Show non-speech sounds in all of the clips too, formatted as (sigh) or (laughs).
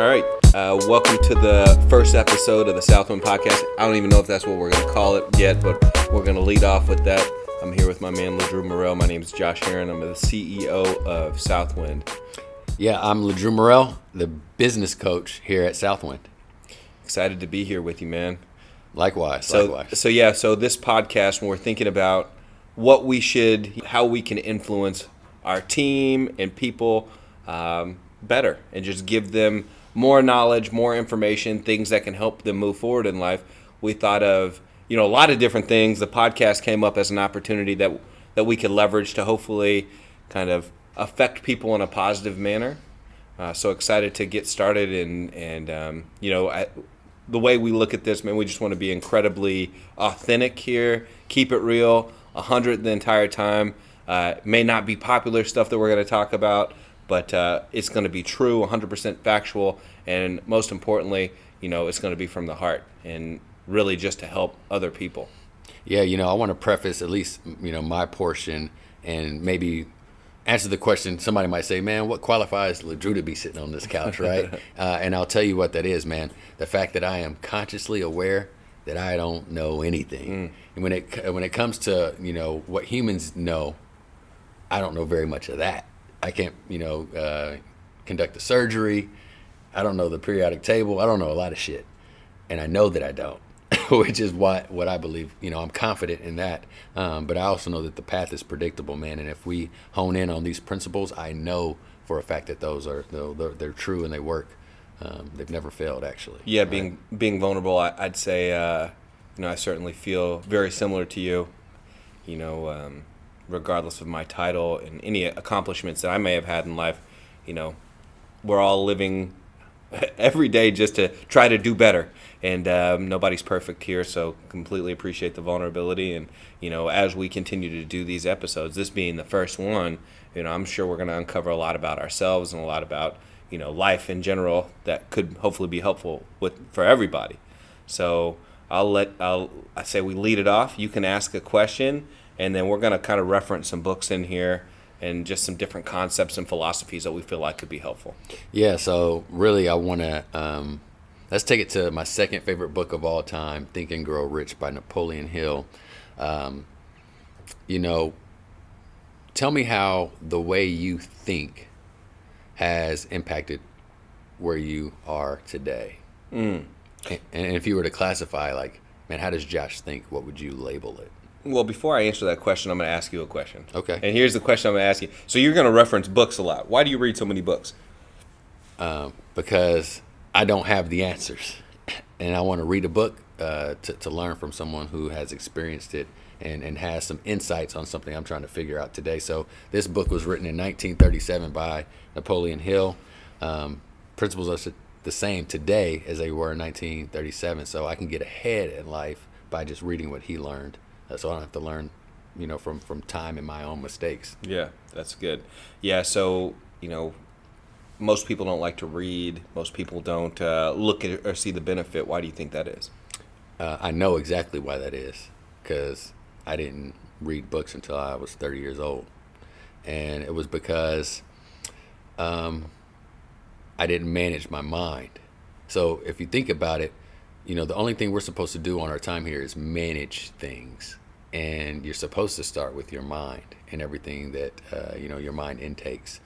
All right. Uh, welcome to the first episode of the Southwind Podcast. I don't even know if that's what we're going to call it yet, but we're going to lead off with that. I'm here with my man, LeDrew Morel. My name is Josh Heron. I'm the CEO of Southwind. Yeah, I'm LeDrew Morel, the business coach here at Southwind. Excited to be here with you, man. Likewise, So, likewise. so yeah, so this podcast, when we're thinking about what we should, how we can influence our team and people um, better, and just give them more knowledge, more information, things that can help them move forward in life. We thought of, you know, a lot of different things. The podcast came up as an opportunity that that we could leverage to hopefully kind of affect people in a positive manner. Uh, so excited to get started and and um, you know I, the way we look at this, man, we just want to be incredibly authentic here, keep it real, a hundred the entire time. Uh, may not be popular stuff that we're going to talk about, but uh, it's going to be true, 100% factual, and most importantly, you know, it's going to be from the heart and really just to help other people. yeah, you know, I want to preface at least, you know, my portion and maybe answer the question. Somebody might say, man, what qualifies LeDrew to be sitting on this couch, (laughs) right? uh, and I'll tell you what that is, man. The fact that I am consciously aware that I don't know anything. And when it, when it comes to, you know, what humans know, I don't know very much of that. I can't, you know, uh, conduct the surgery. I don't know the periodic table. I don't know a lot of shit, and I know that I don't, (laughs) which is what what I believe. You know, I'm confident in that. Um, but I also know that the path is predictable, man. And if we hone in on these principles, I know for a fact that those are they're, they're true and they work. Um, they've never failed, actually. Yeah, being being vulnerable, I, I'd say, uh, you know, I certainly feel very similar to you. You know, um, regardless of my title and any accomplishments that I may have had in life, you know, we're all living (laughs) every day just to try to do better. And um, nobody's perfect here, so completely appreciate the vulnerability. And you know, as we continue to do these episodes, this being the first one, you know, I'm sure we're going to uncover a lot about ourselves and a lot about you know life in general that could hopefully be helpful with for everybody. So I'll let I'll I say we lead it off. You can ask a question, and then we're going to kind of reference some books in here and just some different concepts and philosophies that we feel like could be helpful. Yeah, so really, I want to um, let's take it to my second favorite book of all time, Think and Grow Rich by Napoleon Hill. Um, you know, tell me how the way you think has impacted where you are today. Mm. And, and if you were to classify, like, man, how does Josh think? What would you label it? Well, before I answer that question, I'm going to ask you a question. Okay. And here's the question I'm going to ask you. So you're going to reference books a lot. Why do you read so many books? um, because I don't have the answers, (clears throat) and I want to read a book uh, to to learn from someone who has experienced it and and has some insights on something I'm trying to figure out today. So this book was written in 1937 by Napoleon Hill. Um, principles are the same today as they were in 1937, so I can get ahead in life by just reading what he learned. So I don't have to learn, you know, from from time and my own mistakes. Yeah, that's good. Yeah, so, you know, most people don't like to read. Most people don't uh, look at or see the benefit. Why do you think that is? Uh, I know exactly why that is because I didn't read books until I was 30 years old. And it was because um, I didn't manage my mind. So if you think about it, you know, the only thing we're supposed to do on our time here is manage things. And you're supposed to start with your mind and everything that, uh, you know, your mind intakes.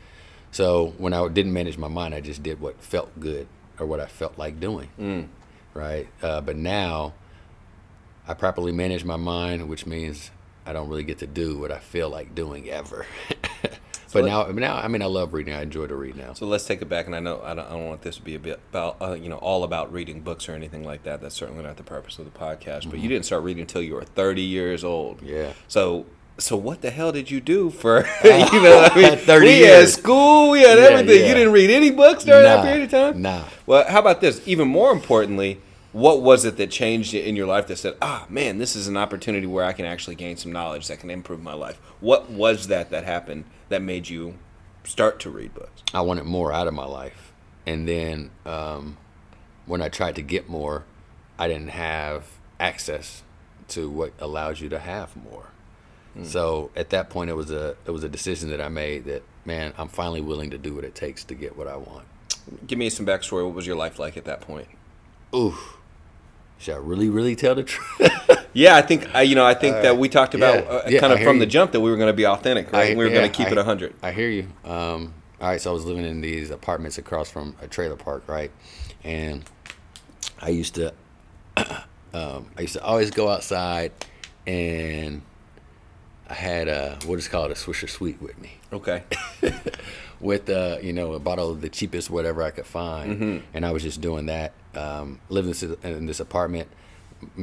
So when I didn't manage my mind, I just did what felt good or what I felt like doing Mm. right? Uh, but now I properly manage my mind, which means I don't really get to do what I feel like doing ever. (laughs) but now, now, I mean, I love reading. I enjoy to read now. So let's take it back, and I know I don't, I don't want this to be a bit about uh, you know all about reading books or anything like that. That's certainly not the purpose of the podcast. But you didn't start reading until you were 30 years old. Yeah. So so what the hell did you do for (laughs) (laughs) you know? I mean, 30 we had school, we had Yeah, everything. yeah. You didn't read any books during that period of time. nah. Well, how about this? Even more importantly, what was it that changed in your life that said, "Ah, man, this is an opportunity where I can actually gain some knowledge that can improve my life"? What was that that happened that made you start to read books? I wanted more out of my life. And then um, when I tried to get more, I didn't have access to what allows you to have more. So at that point, it was a it was a decision that I made that man, I'm finally willing to do what it takes to get what I want. Give me some backstory. What was your life like at that point? Ooh, should I really, really tell the truth? (laughs) Yeah, I think I, you know, I think that we talked about yeah, uh, yeah, kind of from the jump that we were going to be authentic, right? I- we were yeah, going to keep I- it 100. I hear you. Um, all right, so I was living in these apartments across from a trailer park, right? And I used to, (coughs) um, I used to always go outside, and I had a what is called a Swisher Sweet with me, Okay. (laughs) with uh, you know a bottle of the cheapest whatever I could find, Mm-hmm. and I was just doing that. Um, living in this apartment,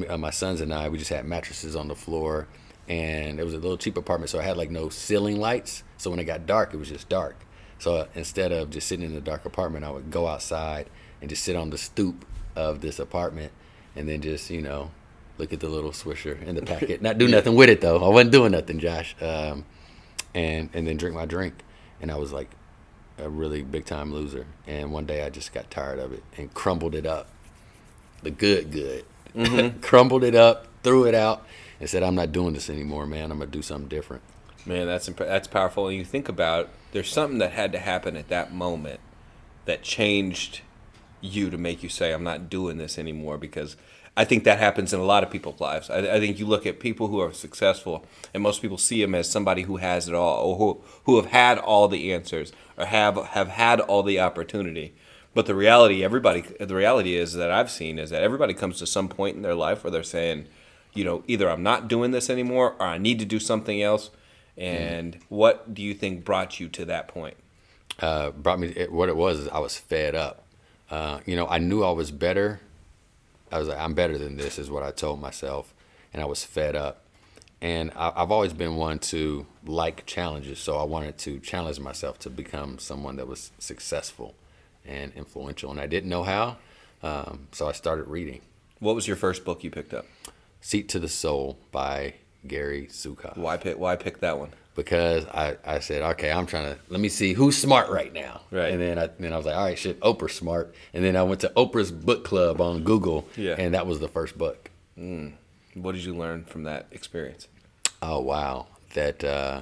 uh, my sons and I, we just had mattresses on the floor, and it was a little cheap apartment, so I had like no ceiling lights. So when it got dark, it was just dark. So instead of just sitting in the dark apartment, I would go outside and just sit on the stoop of this apartment, and then just you know look at the little swisher in the packet. (laughs) Not do nothing with it though. I wasn't doing nothing, Josh. Um, and and then drink my drink, and I was like a really big time loser. And one day I just got tired of it and crumbled it up, the good good, mm-hmm. (laughs) crumbled it up, threw it out, and said, "I'm not doing this anymore, man. I'm gonna do something different." Man, that's imp- that's powerful. And you think about there's something that had to happen at that moment that changed you to make you say, "I'm not doing this anymore." Because I think that happens in a lot of people's lives. I, I think you look at people who are successful, and most people see them as somebody who has it all, or who who have had all the answers, or have have had all the opportunity. But the reality, everybody, the reality is that I've seen is that everybody comes to some point in their life where they're saying, you know, either I'm not doing this anymore, or I need to do something else. And what do you think brought you to that point? uh, brought me. What it was is I was fed up. Uh, you know, I knew I was better. I was like, I'm better than this, is what I told myself, and I was fed up. And I, I've always been one to like challenges, so I wanted to challenge myself to become someone that was successful and influential, and I didn't know how, um, so I started reading. What was your first book you picked up? Seat to the Soul by Gary Zukav. Why pick? Why pick that one? because I, I said, okay, I'm trying to let me see who's smart right now. Right. And then I then I was like, all right, shit, Oprah's smart. And then I went to Oprah's book club on Google. Yeah. And that was the first book. Mm. What did you learn from that experience? Oh wow, that uh,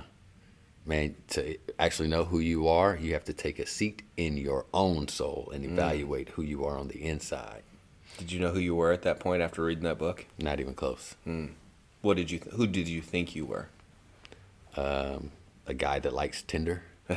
man, to actually know who you are, you have to take a seat in your own soul and mm. evaluate who you are on the inside. Did you know who you were at that point after reading that book? Not even close. Mm. What did you? Th- who did you think you were? Um, a guy that likes Tinder. (laughs) (laughs)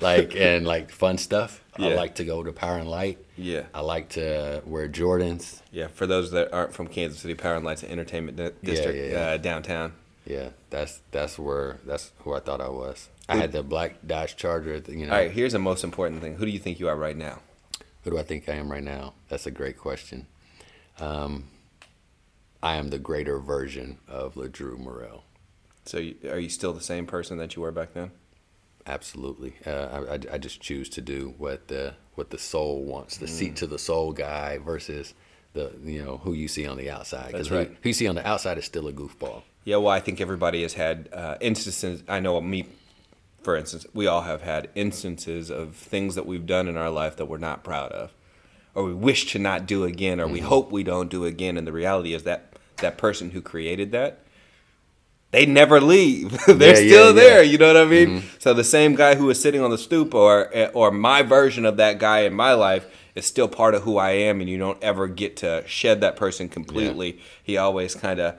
like and like fun stuff. I like to go to Power and Light. Yeah, I like to wear Jordans. yeah. For those that aren't from Kansas City, Power and Light's an entertainment di- district yeah, yeah. Uh, downtown. Yeah, that's that's where that's who I thought I was. I had the black Dodge Charger. You know, All right. Here's the most important thing. Who do you think you are right now? who do I think I am right now? That's a great question. Um, I am the greater version of LeDrew Morel. So, you, are you still the same person that you were back then? Absolutely. Uh, I, I, I just choose to do what the what the soul wants. The seat to the soul guy versus the you know who you see on the outside. That's who, right. who you see on the outside is still a goofball. Yeah, well, I think everybody has had uh, instances. I know me, for instance, we all have had instances of things that we've done in our life that we're not proud of, or we wish to not do again, or we Mm-hmm. hope we don't do again. And the reality is that that person who created that, they never leave. (laughs) They're Yeah, yeah, still yeah. there. You know what I mean? Mm-hmm. So the same guy who was sitting on the stoop, or or my version of that guy in my life, is still part of who I am, and you don't ever get to shed that person completely. He always kind of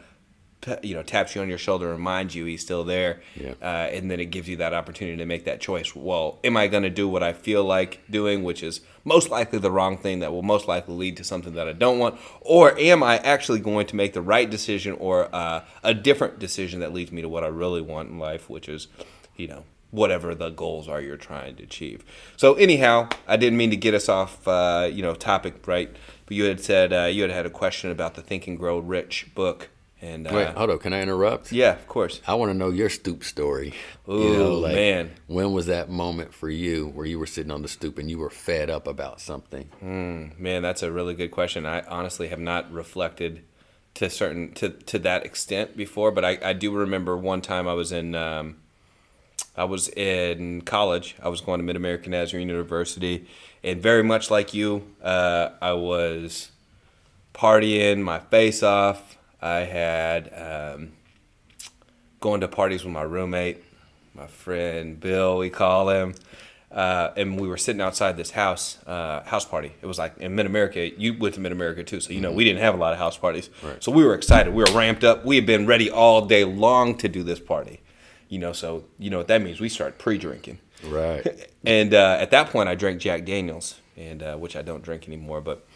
you know taps you on your shoulder and reminds you he's still there Yeah. uh, and then it gives you that opportunity to make that choice. Well am i going to do what i feel like doing which is most likely the wrong thing that will most likely lead to something that i don't want? Or am i actually going to make the right decision or uh, a different decision that leads me to what i really want in life which is you know whatever the goals are you're trying to achieve? So anyhow i didn't mean to get us off uh, you know topic right? But you had said uh, you had had a question about the think and grow rich book and uh, Wait, hold on. Can I interrupt? yeah, of course. I want to know your stoop story. Ooh, man. When was that moment for you where you were sitting on the stoop and you were fed up about something? Man, that's a really good question. I honestly have not reflected to certain to, to that extent before, but I, I do remember one time I was in um, I was in college. I was going to Mid American Nazarene University, and very much like you, uh, I was partying my face off. I had um, going to parties with my roommate, my friend Bill, we call him. uh, and we were sitting outside this house uh, house party. It was like in Mid America. You went to Mid America too, so you know we didn't have a lot of house parties. Right. So we were excited. We were ramped up. We had been ready all day long to do this party. You know, so you know what that means. We start pre-drinking, Right. (laughs) and uh, at that point I drank Jack Daniels, and uh, which I don't drink anymore, but.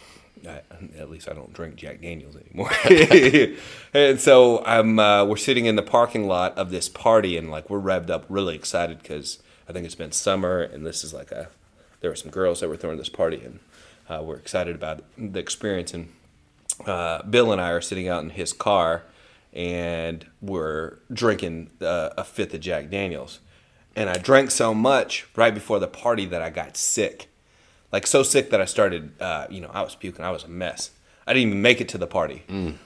I, (laughs) at least I don't drink Jack Daniels anymore. (laughs) and so I'm uh, we're sitting in the parking lot of this party, and like we're revved up, really excited because I think it's been summer, and this is like a there were some girls that were throwing this party, and uh, we're excited about the experience. And uh, Bill and I are sitting out in his car, and we're drinking uh, a fifth of Jack Daniels. And I drank so much right before the party that I got sick, like so sick that I started, uh, you know, I was puking. I was a mess. I didn't even make it to the party.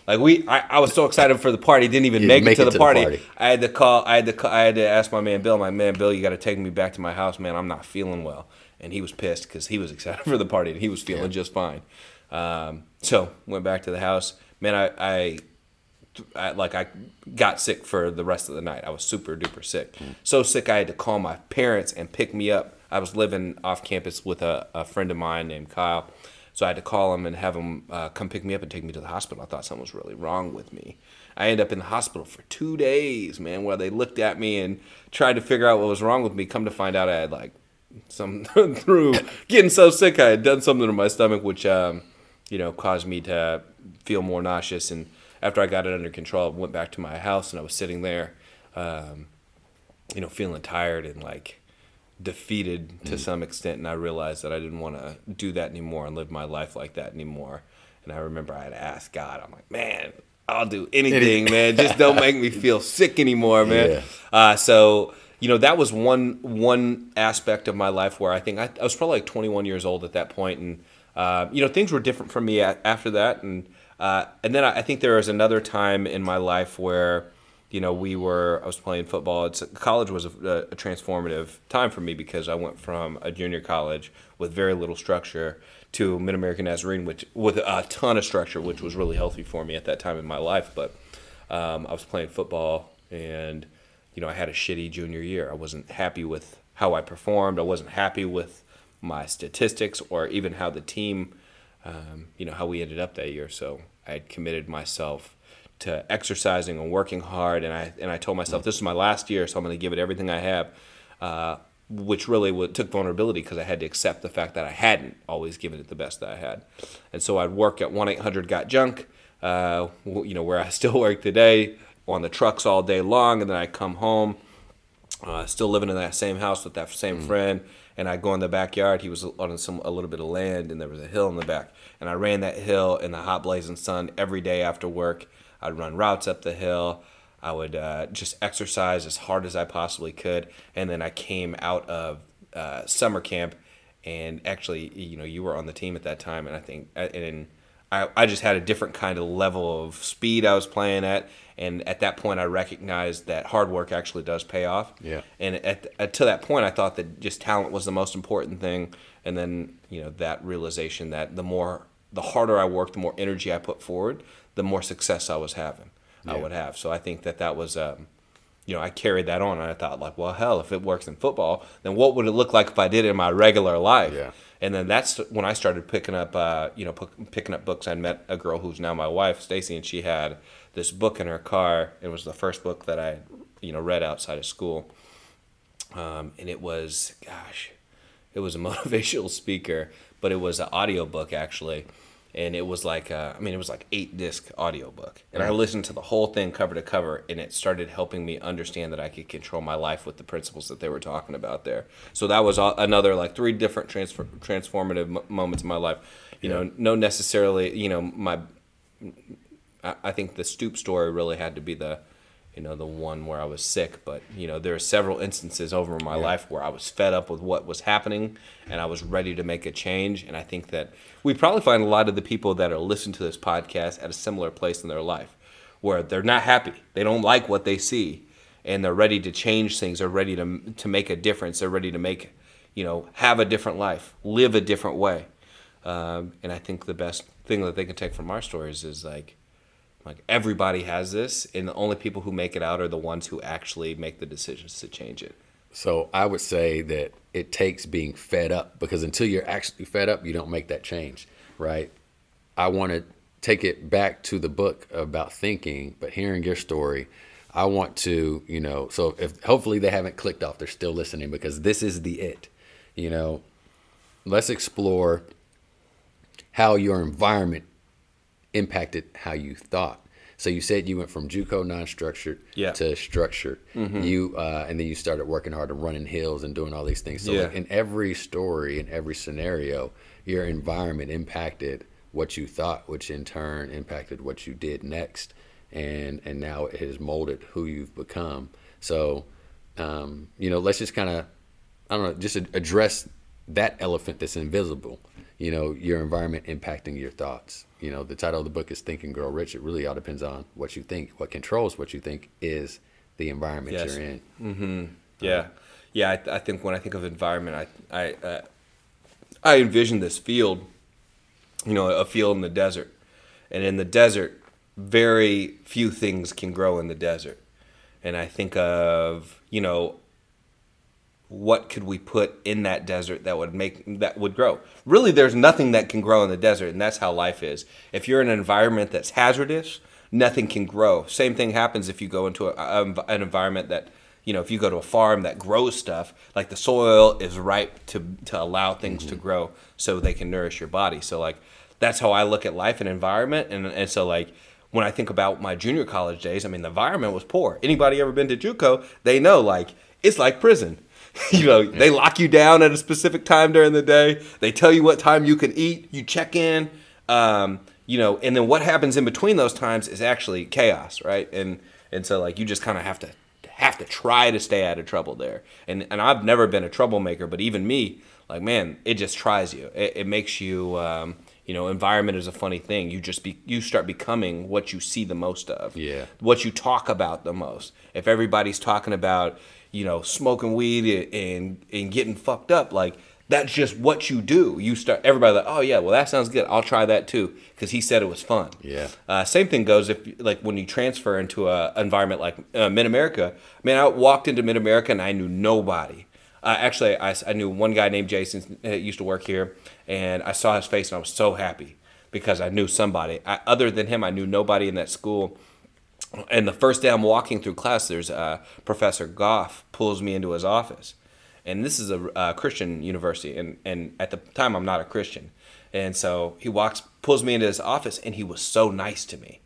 Like we, I, I was so excited for the party, didn't even make, didn't it to the, party. party. I had to call. I had to. Call, I had to ask my man Bill. My man Bill, you got to take me back to my house, man. I'm not feeling well, and he was pissed because he was (laughs) excited for the party and he was feeling just fine. Um, so went back to the house. Man, I, I, I like I got sick for the rest of the night. I was super duper sick. So sick I had to call my parents and pick me up. I was living off campus with a, a friend of mine named Kyle. So I had to call him and have him uh, come pick me up and take me to the hospital. I thought something was really wrong with me. I ended up in the hospital for two days, man, where they looked at me and tried to figure out what was wrong with me. Come to find out, I had like some (laughs) through getting so sick, I had done something to my stomach, which um, you know caused me to feel more nauseous. And after I got it under control, I went back to my house and I was sitting there, um, you know, feeling tired and like defeated to some extent and I realized that I didn't want to do that anymore and live my life like that anymore. And I remember I had asked God, I'm like, man, I'll do anything, (laughs) man. Just don't make me feel sick anymore, man. Yeah. Uh, so you know that was one one aspect of my life where I think I, I was probably like 21 years old at that point, and uh, you know things were different for me after that, and uh, and then I, I think there was another time in my life where you know we were I was playing football. It's college was a, a transformative time for me because I went from a junior college with very little structure to Mid American Nazarene, which with a ton of structure, which was really healthy for me at that time in my life, but um, I was playing football and you know I had a shitty junior year. I wasn't happy with how I performed. I wasn't happy with my statistics or even how the team, um, you know, how we ended up that year. So I had committed myself to exercising and working hard, and I and I told myself this is my last year, so I'm going to give it everything I have. Uh, which really took vulnerability because I had to accept the fact that I hadn't always given it the best that I had, and so I'd work at one eight hundred got junk, uh, you know where I (laughs) still work today on the trucks all day long, and then I come home, uh, still living in that same house with that same friend, and I go in the backyard. He was on some a little bit of land, and there was a hill in the back, and I ran that hill in the hot blazing sun every day after work. I'd run routes up the hill. I would uh, just exercise as hard as I possibly could, and then I came out of uh, summer camp, and actually, you know, you were on the team at that time, and I think, uh, and I, I just had a different kind of level of speed I was playing at, and at that point, I recognized that hard work actually does pay off. Yeah. And at, at to that point, I thought that just talent was the most important thing, and then you know that realization that the more the harder I worked, the more energy I put forward, the more success I was having. I would have. So I think that that was. Um, you know, I carried that on, and I thought, like, well, hell, if it works in football, then what would it look like if I did it in my regular life? Yeah. And then that's when I started picking up, uh, you know, p- picking up books. I met a girl who's now my wife, Stacy, and she had this book in her car. It was the first book that I, you know, read outside of school, um, and it was, gosh, it was a (laughs) motivational speaker, but it was an audio book actually, and it was like, uh, I mean, it was like eight disc audio book, and I listened to the whole thing cover to cover, and it started helping me understand that I could control my life with the principles that they were talking about there. So that was another like three different transfer transformative mo- moments in my life. You know, no necessarily, you know, my I I think the stoop story really had to be the, you know, the one where I was sick. But you know, there are several instances over my life where I was fed up with what was happening, and I was ready to make a change. And I think that we probably find a lot of the people that are listening to this podcast at a similar place in their life, where they're not happy, they don't like what they see, and they're ready to change things. They're ready to to make a difference. They're ready to make, you know, have a different life, live a different way. Um, and I think the best thing that they can take from our stories is like, like everybody has this, and the only people who make it out are the ones who actually make the decisions to change it. So I would say that it takes being fed up because until you're actually fed up, you don't make that change, right? I want to take it back to the book about thinking, but hearing your story, I want to, you know, so if hopefully they haven't clicked off, they're still listening because this is the it, you know. Let's explore how your environment impacted how you thought. So you said you went from JUCO non-structured Yeah. to structured. You uh, and then you started working hard and running hills and doing all these things. So Yeah. like in every story, in every scenario, your environment impacted what you thought, which in turn impacted what you did next, and and now it has molded who you've become. So, um, you know, let's just kind of I don't know, just address that elephant that's invisible. You know, your environment impacting your thoughts. You know, the title of the book is Think and Grow Rich. It really all depends on what you think. What controls what you think is the environment Yes. you're in. mm-hmm. Yeah, yeah. I, I think when I think of environment, I I uh, I envision this field, you know, a field in the desert, and in the desert, very few things can grow in the desert, and I think of you know what could we put in that desert that would make that would grow? Really there's nothing that can grow in the desert and that's how life is. If you're in an environment that's hazardous nothing can grow. Same thing happens if you go into a, a, an environment that you know if you go to a farm that grows stuff like the soil is ripe to to allow things to mm-hmm. grow so they can nourish your body. So like that's how i look at life and environment and, and so like when i think about my junior college days i mean the environment was poor. Anybody ever been to juco they know like it's like prison (laughs) you know, they lock you down at a specific time during the day. They tell you what time you can eat. You check in. Um, you know, and then what happens in between those times is actually chaos, right? And and so like you just kind of have to have to try to stay out of trouble there. And and I've never been a troublemaker, but even me, like man, it just tries you. It, it makes you. Um, you know, environment is a funny thing. You just be you start becoming what you see the most of. Yeah. What you talk about the most. If everybody's talking about, you know, smoking weed and and getting fucked up, like that's just what you do. You start everybody like, oh yeah, well that sounds good. I'll try that too because he said it was fun. Yeah. Uh, same thing goes if like when you transfer into a environment like uh, Mid America. Man, I walked into Mid America and I knew nobody. Uh, actually, I, I knew one guy named Jason uh, used to work here, and I saw his face and I was so happy because I knew somebody. I, other than him, I knew nobody in that school. And the first day I'm walking through class, there's uh, Professor Goff pulls me into his office, and this is a, uh Christian university, and and at the time I'm not a Christian, and so he walks, pulls me into his office, and he was so nice to me.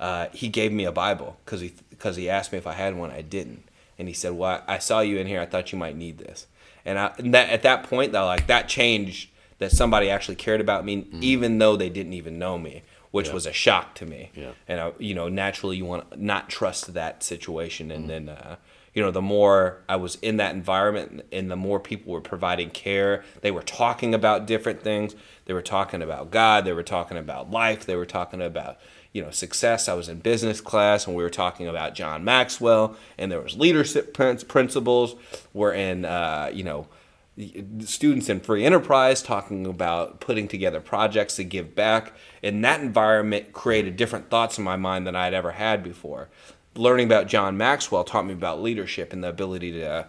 Uh, he gave me a Bible because he because he asked me if I had one. I didn't, and he said, "Well, I saw you in here. I thought you might need this." And, I, and that at that point, though, like that changed that somebody actually cared about me, even though they didn't even know me, which Yeah. was a shock to me. Yeah. And I, you know, naturally, you want to not trust that situation, and then. Uh, you know, the more I was in that environment and the more people were providing care, they were talking about different things. They were talking about God, they were talking about life, they were talking about, you know, success. I was in business class and we were talking about John Maxwell and there was leadership principles. We're in, uh, you know, students in free enterprise talking about putting together projects to give back. And that environment created different thoughts in my mind than I'd ever had before. Learning about John Maxwell taught me about leadership and the ability to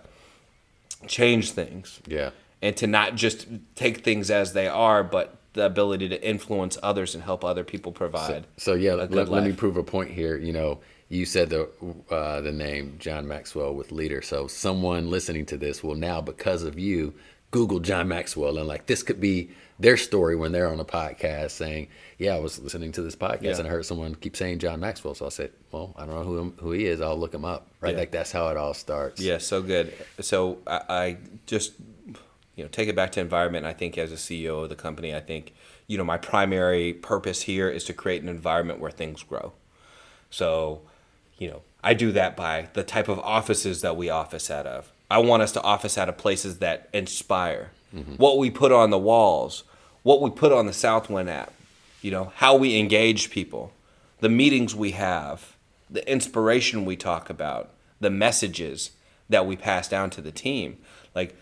change things Yeah. and to not just take things as they are, but the ability to influence others and help other people provide. So yeah, a let, let me prove a point here. You know, you said the uh, the name John Maxwell with leader. So someone listening to this will now, because of you, Google John Maxwell and like this could be their story when they're on a podcast saying, "Yeah, I was listening to this podcast Yeah. and I heard someone keep saying John Maxwell." So I said, "Well, I don't know who who he is. I'll look him up." Right, Yeah. like that's how it all starts. Yeah, so good. So I, I just you know take it back to environment. I think as a CEO of the company, I think you know my primary purpose here is to create an environment where things grow. So you know I do that by the type of offices that we office out of. I want us to office out of places that inspire. Mm-hmm. What we put on the walls, what we put on the Southwind app, you know, how we engage people, the meetings we have, the inspiration we talk about, the messages that we pass down to the team. Like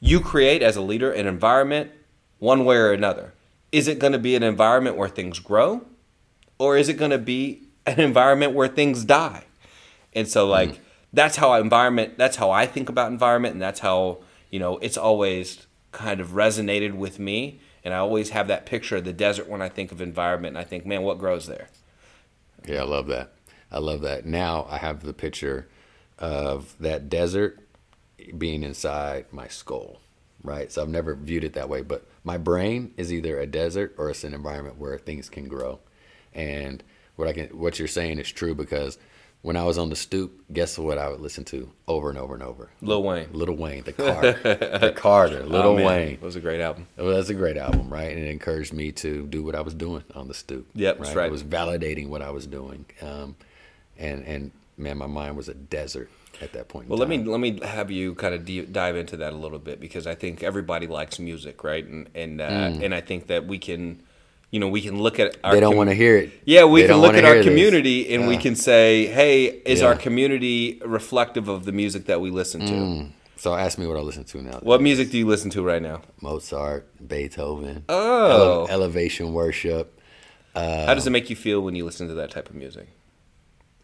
you create as a leader an environment one way or another. Is it going to be an environment where things grow or is it going to be an environment where things die? And so like mm. that's how environment. That's how I think about environment, and that's how you know it's always kind of resonated with me. And I always have that picture of the desert when I think of environment, and I think, man, what grows there? Yeah, I love that. I love that. Now I have the picture of that desert being inside my skull, right? So I've never viewed it that way, but my brain is either a desert or it's an environment where things can grow. And what I can, what you're saying is true because when I was on the stoop, guess what I would listen to over and over and over? Lil Wayne. Little Wayne, the Carter, the (laughs) Carter, Little Oh. Wayne. It was a great album. Well, that's a great album, right? And it encouraged me to do what I was doing on the stoop. Yep, that's right. It was validating what I was doing, um, and and man, my mind was a desert at that point. in Well, let me let me have you kind of de- dive into that a little bit because I think everybody likes music, right? And and uh, and I think that we can, you know, we can look at our. They don't com- want to hear it. Yeah, we They can look at our this. community and we Uh, can say, "Hey, is Yeah. our community reflective of the music that we listen to?" Mm. So ask me what I listen to now. What music do you listen to right now? Mozart, Beethoven, Oh, ele- elevation worship. how does it make you feel when you listen to that type of music?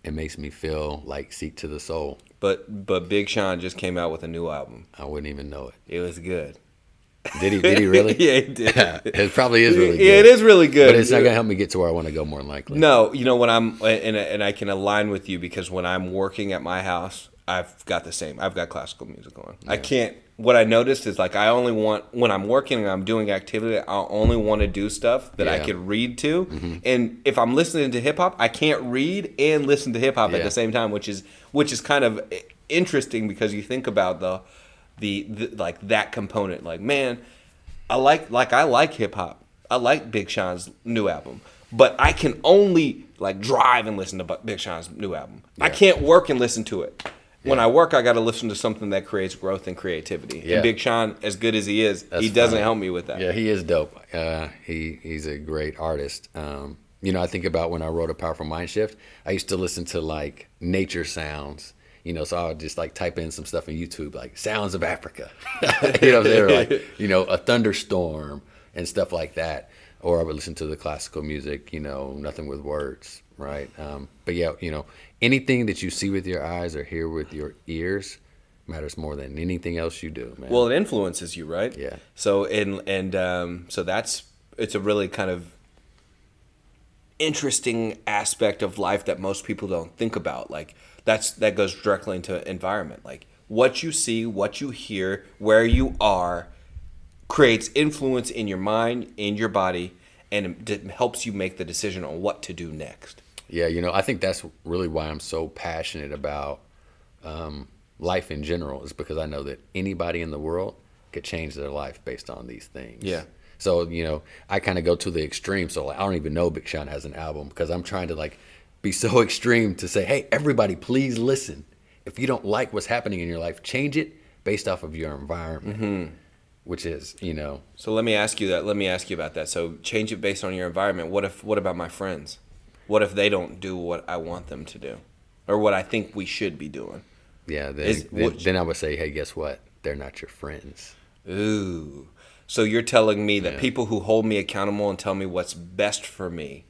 It makes me feel like seek to the soul. But but Big Sean just came out with a new album. I wouldn't even know it. It was good. Did he? Did he really? (laughs) yeah, he did. (laughs) it probably is really good. (laughs) Yeah, it is really good. But it's not gonna help me get to where I want to go. More than likely. No, you know when I'm and and I can align with you because when I'm working at my house, I've got the same. I've got classical music on. I can't. What I noticed is like I only want when I'm working and I'm doing activity, I only want to do stuff that I Yeah. Mm-hmm. could read to. And if I'm listening to hip hop, I can't read and listen to hip hop at the same time, which is which is kind of interesting because you think about the the, the like that component. Like man, I like like I like hip hop. I like Big Sean's new album, but I can only like drive and listen to Big Sean's new album. I can't work and listen to it. When I work, I got to listen to something that creates growth and creativity. Yeah. And Big Sean, as good as he is, That's he doesn't funny. help me with that. Yeah, he is dope. Uh, he he's a great artist. Um, you know, I think about when I wrote a powerful mind shift. I used to listen to like nature sounds. You know, so I'll just like type in some stuff in YouTube, like sounds of Africa. (laughs) you know, they were like (laughs) you know a thunderstorm and stuff like that. Or I would listen to the classical music. You know, nothing with words, right? Um, but yeah, you know, anything that you see with your eyes or hear with your ears matters more than anything else you do, man. Well, it influences you, right? Yeah. So and and um, so that's it's a really kind of interesting aspect of life that most people don't think about. Like that's that goes directly into environment. Like what you see, what you hear, where you are, creates influence in your mind, in your body, and it helps you make the decision on what to do next. Yeah, you know, I think that's really why I'm so passionate about um, life in general, is because I know that anybody in the world could change their life based on these things. Yeah. So you know, I kind of go to the extreme. So like, I don't even know Big Sean has an album because I'm trying to like be so (laughs) extreme to say, hey, everybody, please listen. If you don't like what's happening in your life, change it based off of your environment, Mm-hmm. which is you know, So let me ask you that. Let me ask you about that. So change it based on your environment. What if? What about my friends? What if they don't do what I want them to do, or what I think we should be doing? yeah. Then, Is- then, what- then I would say, hey, guess what? They're not your friends. Ooh. So you're telling me that Yeah. people who hold me accountable and tell me what's best for me,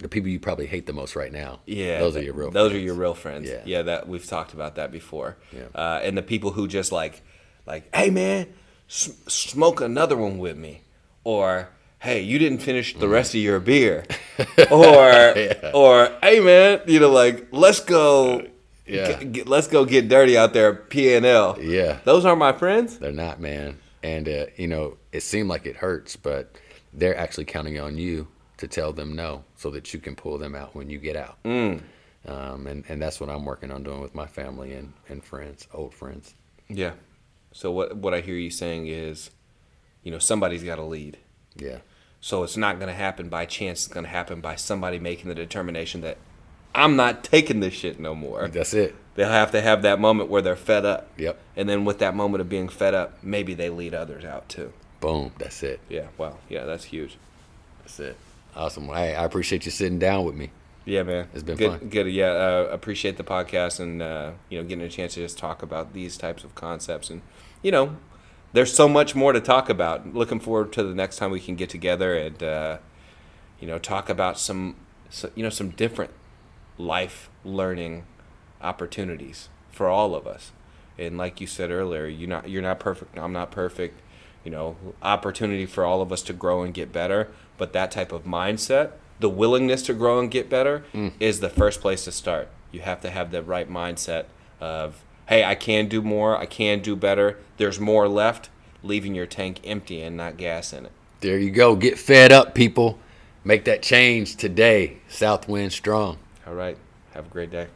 The people you probably hate the most right now. yeah, those are your real. Those friends. are your real friends. Yeah. yeah. That we've talked about that before. Yeah. Uh, and the people who just like, like, hey man, s- smoke another one with me, or hey, you didn't finish the rest of your beer, (laughs) or or hey man, you know, like let's go. Yeah. Get, get- let's go get dirty out there, P and L. Yeah. those are my friends. They're not, man. And uh, you know, it seemed like it hurts, but they're actually counting on you to tell them no, so that you can pull them out when you get out. Mm. Um, and and that's what I'm working on doing with my family and, and friends, old friends. Yeah. So what what I hear you saying is, you know, somebody's got to lead. Yeah, So it's not going to happen by chance. It's going to happen by somebody making the determination that I'm not taking this shit no more. that's it. They'll have to have that moment where they're fed up. Yep. And then with that moment of being fed up, maybe they lead others out too. Boom. That's it. Yeah. Wow. Yeah, that's huge. That's it. Awesome. Hey, I appreciate you sitting down with me. Yeah, man. It's been good, fun. Good. Yeah. Uh, appreciate the podcast and uh, you know getting a chance to just talk about these types of concepts and you know there's so much more to talk about. Looking forward to the next time we can get together and uh, you know talk about some so, you know some different life learning opportunities for all of us. And like you said earlier, you're not you're not perfect. I'm not perfect. You know, opportunity for all of us to grow and get better. But that type of mindset, the willingness to grow and get better, Mm. is the first place to start. You have to have the right mindset of, hey, I can do more. I can do better. There's more left. Leaving your tank empty and not gas in it. There you go. Get fed up, people. Make that change today. Southwind strong. All right. Have a great day.